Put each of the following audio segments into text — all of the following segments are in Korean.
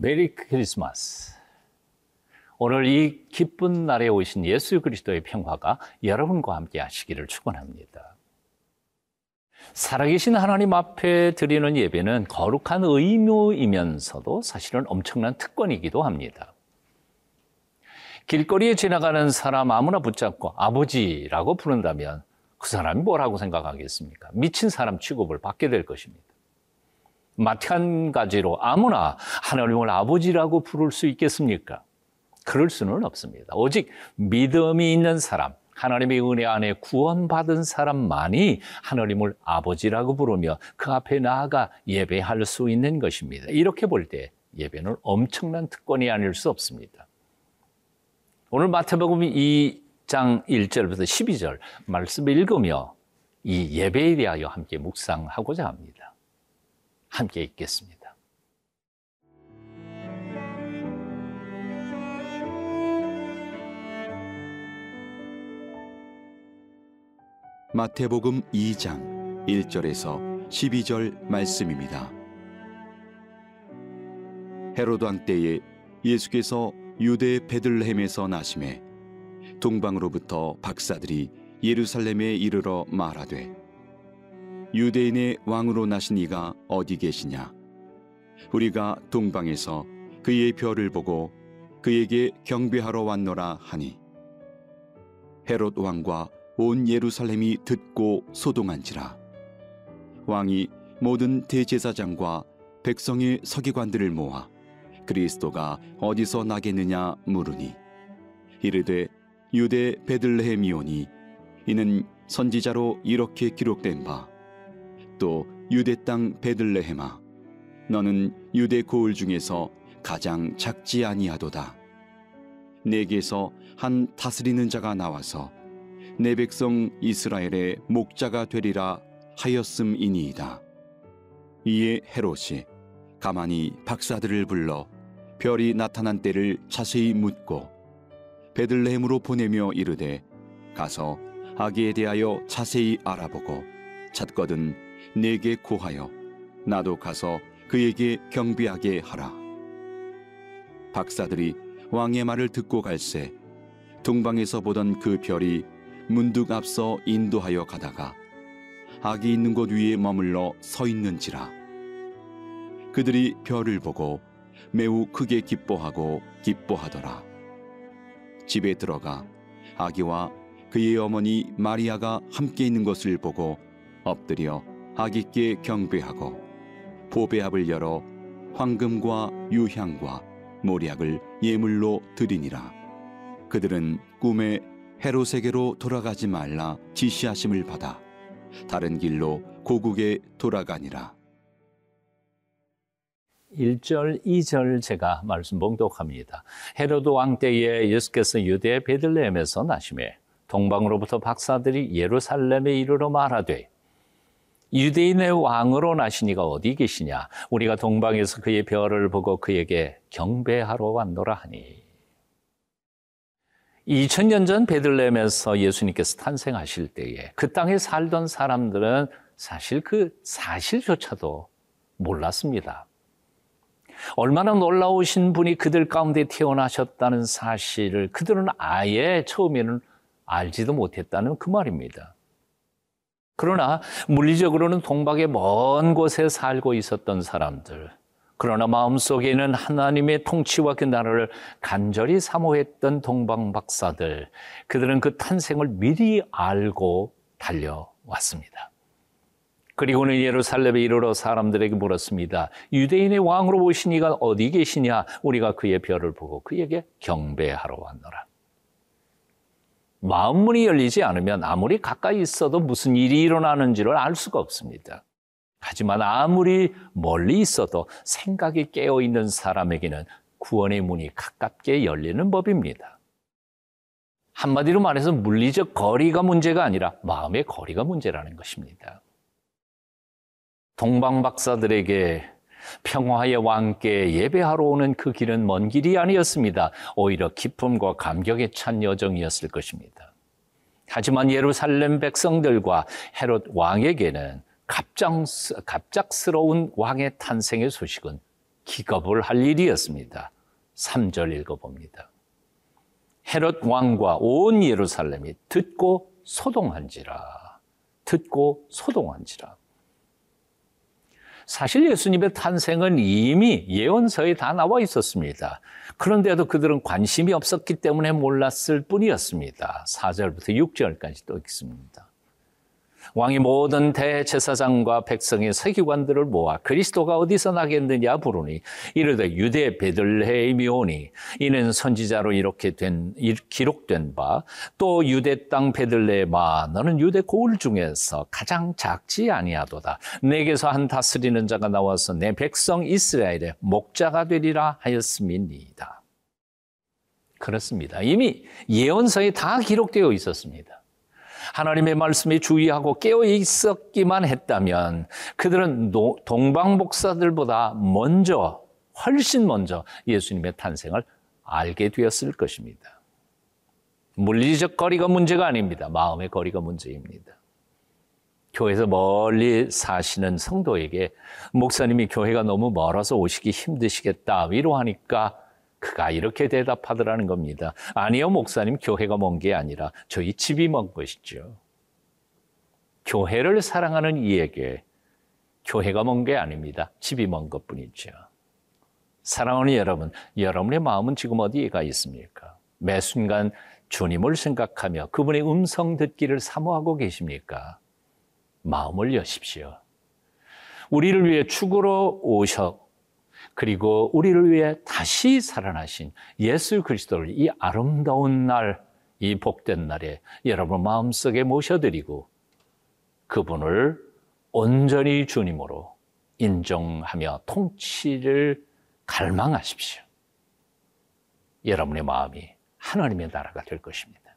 메리 크리스마스. 오늘 이 기쁜 날에 오신 예수 그리스도의 평화가 여러분과 함께 하시기를 축원합니다. 살아계신 하나님 앞에 드리는 예배는 거룩한 의무이면서도 사실은 엄청난 특권이기도 합니다. 길거리에 지나가는 사람 아무나 붙잡고 아버지라고 부른다면 그 사람이 뭐라고 생각하겠습니까? 미친 사람 취급을 받게 될 것입니다. 마찬가지로 아무나 하나님을 아버지라고 부를 수 있겠습니까? 그럴 수는 없습니다. 오직 믿음이 있는 사람, 하나님의 은혜 안에 구원받은 사람만이 하나님을 아버지라고 부르며 그 앞에 나아가 예배할 수 있는 것입니다. 이렇게 볼 때 예배는 엄청난 특권이 아닐 수 없습니다. 오늘 마태복음 2장 1절부터 12절 말씀을 읽으며 이 예배에 대하여 함께 묵상하고자 합니다. 함께 읽겠습니다. 마태복음 2장 1절에서 12절 말씀입니다. 헤로드 왕 때에 예수께서 유대 베들레헴에서 나심에 동방으로부터 박사들이 예루살렘에 이르러 말하되 유대인의 왕으로 나신 이가 어디 계시냐? 우리가 동방에서 그의 별을 보고 그에게 경배하러 왔노라 하니. 헤롯 왕과 온 예루살렘이 듣고 소동한지라. 왕이 모든 대제사장과 백성의 서기관들을 모아 그리스도가 어디서 나겠느냐 물으니. 이르되 유대 베들레헴이오니 이는 선지자로 이렇게 기록된 바 또 유대 땅 베들레헴아 너는 유대 고을 중에서 가장 작지 아니하도다. 내게서 한 다스리는 자가 나와서 내 백성 이스라엘의 목자가 되리라 하였음이니이다. 이에 헤롯이 가만히 박사들을 불러 별이 나타난 때를 자세히 묻고 베들레헴으로 보내며 이르되 가서 아기에 대하여 자세히 알아보고 찾거든 내게 고하여 나도 가서 그에게 경비하게 하라. 박사들이 왕의 말을 듣고 갈새 동방에서 보던 그 별이 문득 앞서 인도하여 가다가 아기 있는 곳 위에 머물러 서 있는지라 그들이 별을 보고 매우 크게 기뻐하고 기뻐하더라. 집에 들어가 아기와 그의 어머니 마리아가 함께 있는 것을 보고 엎드려 아기께 경배하고 보배합을 열어 황금과 유향과 모략을 예물로 드리니라. 그들은 꿈에 헤롯에게로 돌아가지 말라 지시하심을 받아 다른 길로 고국에 돌아가니라. 1절, 2절 제가 말씀 봉독합니다. 헤로드 왕 때에 예수께서 유대 베들레헴에서 나심에 동방으로부터 박사들이 예루살렘에 이르러 말하되 유대인의 왕으로 나시니가 어디 계시냐? 우리가 동방에서 그의 별을 보고 그에게 경배하러 왔노라 하니. 2000년 전 베들레헴에서 예수님께서 탄생하실 때에 그 땅에 살던 사람들은 사실 그 사실조차도 몰랐습니다. 얼마나 놀라우신 분이 그들 가운데 태어나셨다는 사실을 그들은 아예 처음에는 알지도 못했다는 그 말입니다. 그러나 물리적으로는 동방의 먼 곳에 살고 있었던 사람들, 그러나 마음속에는 하나님의 통치와 그 나라를 간절히 사모했던 동방 박사들, 그들은 그 탄생을 미리 알고 달려왔습니다. 그리고는 예루살렘에 이르러 사람들에게 물었습니다. 유대인의 왕으로 오신 이가 어디 계시냐? 우리가 그의 별을 보고 그에게 경배하러 왔노라. 마음문이 열리지 않으면 아무리 가까이 있어도 무슨 일이 일어나는지를 알 수가 없습니다. 하지만 아무리 멀리 있어도 생각이 깨어 있는 사람에게는 구원의 문이 가깝게 열리는 법입니다. 한마디로 말해서 물리적 거리가 문제가 아니라 마음의 거리가 문제라는 것입니다. 동방 박사들에게 평화의 왕께 예배하러 오는 그 길은 먼 길이 아니었습니다. 오히려 기쁨과 감격에 찬 여정이었을 것입니다. 하지만 예루살렘 백성들과 헤롯 왕에게는 갑작, 갑작스러운 왕의 탄생의 소식은 기겁을 할 일이었습니다. 3절 읽어봅니다. 헤롯 왕과 온 예루살렘이 듣고 소동한지라. 듣고 소동한지라. 사실 예수님의 탄생은 이미 예언서에 다 나와 있었습니다. 그런데도 그들은 관심이 없었기 때문에 몰랐을 뿐이었습니다. 4절부터 6절까지 또 있습니다. 왕이 모든 대제사장과 백성의 서기관들을 모아 그리스도가 어디서 나겠느냐 부르니 이르되 유대 베들레헴이 오니 이는 선지자로 이렇게 된 기록된 바 또 유대 땅 베들레헴아 너는 유대 고을 중에서 가장 작지 아니하도다 내게서 한 다스리는 자가 나와서 내 백성 이스라엘의 목자가 되리라 하였음이니이다. 그렇습니다. 이미 예언서에 다 기록되어 있었습니다. 하나님의 말씀에 주의하고 깨어 있었기만 했다면 그들은 동방 목사들보다 먼저 훨씬 먼저 예수님의 탄생을 알게 되었을 것입니다. 물리적 거리가 문제가 아닙니다. 마음의 거리가 문제입니다. 교회에서 멀리 사시는 성도에게 목사님이 교회가 너무 멀어서 오시기 힘드시겠다 위로하니까 그가 이렇게 대답하더라는 겁니다. 아니요, 목사님, 교회가 먼 게 아니라 저희 집이 먼 것이죠. 교회를 사랑하는 이에게 교회가 먼 게 아닙니다. 집이 먼 것 뿐이죠. 사랑하는 여러분, 여러분의 마음은 지금 어디가 있습니까? 매 순간 주님을 생각하며 그분의 음성 듣기를 사모하고 계십니까? 마음을 여십시오. 우리를 위해 축으로 오셔 그리고 우리를 위해 다시 살아나신 예수 그리스도를 이 아름다운 날, 이 복된 날에 여러분 마음속에 모셔드리고 그분을 온전히 주님으로 인정하며 통치를 갈망하십시오. 여러분의 마음이 하나님의 나라가 될 것입니다.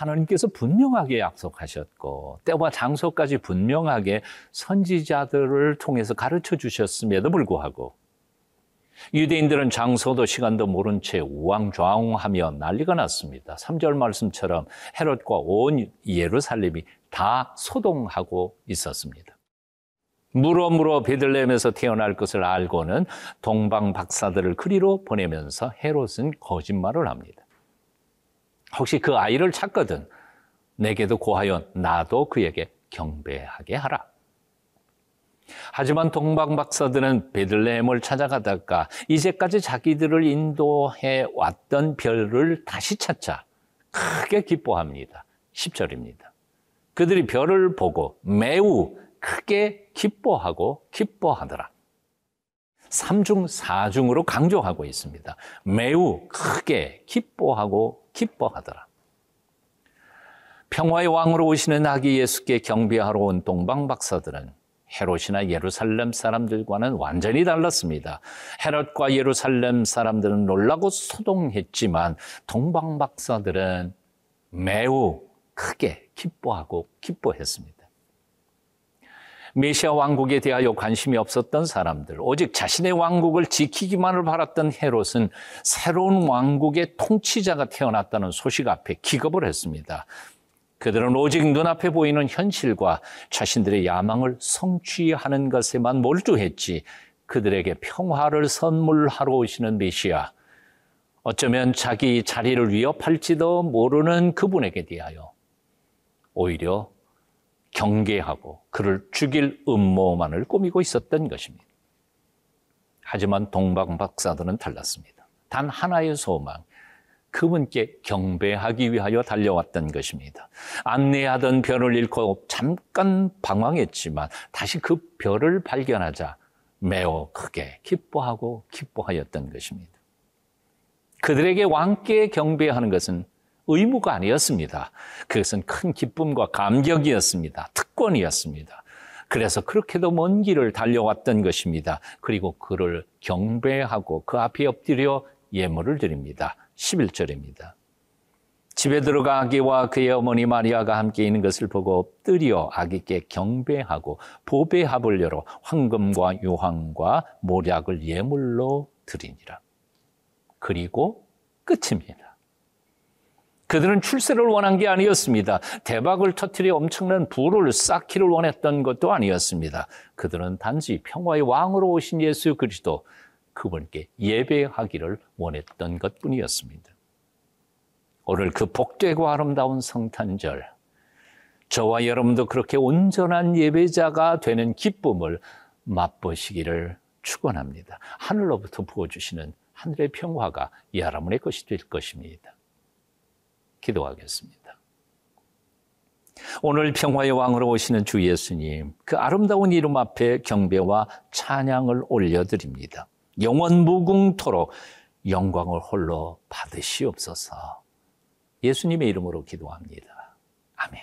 하나님께서 분명하게 약속하셨고 때와 장소까지 분명하게 선지자들을 통해서 가르쳐 주셨음에도 불구하고 유대인들은 장소도 시간도 모른 채 우왕좌왕하며 난리가 났습니다. 3절 말씀처럼 헤롯과 온 예루살렘이 다 소동하고 있었습니다. 물어물어 베들레헴에서 태어날 것을 알고는 동방 박사들을 그리로 보내면서 헤롯은 거짓말을 합니다. 혹시 그 아이를 찾거든 내게도 고하여 나도 그에게 경배하게 하라. 하지만 동방 박사들은 베들레헴을 찾아가다가 이제까지 자기들을 인도해 왔던 별을 다시 찾자 크게 기뻐합니다. 10절입니다. 그들이 별을 보고 매우 크게 기뻐하고 기뻐하더라. 3중 4중으로 강조하고 있습니다. 매우 크게 기뻐하고 기뻐하더라. 평화의 왕으로 오시는 아기 예수께 경배하러 온 동방 박사들은 헤롯이나 예루살렘 사람들과는 완전히 달랐습니다. 헤롯과 예루살렘 사람들은 놀라고 소동했지만 동방 박사들은 매우 크게 기뻐하고 기뻐했습니다. 메시아 왕국에 대하여 관심이 없었던 사람들, 오직 자신의 왕국을 지키기만을 바랐던 헤롯은 새로운 왕국의 통치자가 태어났다는 소식 앞에 기겁을 했습니다. 그들은 오직 눈앞에 보이는 현실과 자신들의 야망을 성취하는 것에만 몰두했지 그들에게 평화를 선물하러 오시는 메시아, 어쩌면 자기 자리를 위협할지도 모르는 그분에게 대하여 오히려 경계하고 그를 죽일 음모만을 꾸미고 있었던 것입니다. 하지만 동방 박사들은 달랐습니다. 단 하나의 소망, 그분께 경배하기 위하여 달려왔던 것입니다. 안내하던 별을 잃고 잠깐 방황했지만 다시 그 별을 발견하자 매우 크게 기뻐하고 기뻐하였던 것입니다. 그들에게 왕께 경배하는 것은 의무가 아니었습니다. 그것은 큰 기쁨과 감격이었습니다. 특권이었습니다. 그래서 그렇게도 먼 길을 달려왔던 것입니다. 그리고 그를 경배하고 그 앞에 엎드려 예물을 드립니다. 11절입니다. 집에 들어가 아기와 그의 어머니 마리아가 함께 있는 것을 보고 엎드려 아기께 경배하고 보배합을 열어 황금과 유황과 모략을 예물로 드리니라. 그리고 끝입니다. 그들은 출세를 원한 게 아니었습니다. 대박을 터뜨려 엄청난 부를 쌓기를 원했던 것도 아니었습니다. 그들은 단지 평화의 왕으로 오신 예수 그리스도 그분께 예배하기를 원했던 것 뿐이었습니다. 오늘 그 복되고 아름다운 성탄절, 저와 여러분도 그렇게 온전한 예배자가 되는 기쁨을 맛보시기를 축원합니다. 하늘로부터 부어주시는 하늘의 평화가 여러분의 것이 될 것입니다. 기도하겠습니다. 오늘 평화의 왕으로 오시는 주 예수님, 그 아름다운 이름 앞에 경배와 찬양을 올려드립니다. 영원 무궁토록 영광을 홀로 받으시옵소서. 예수님의 이름으로 기도합니다. 아멘.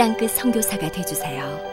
땅끝 성교사가 되주세요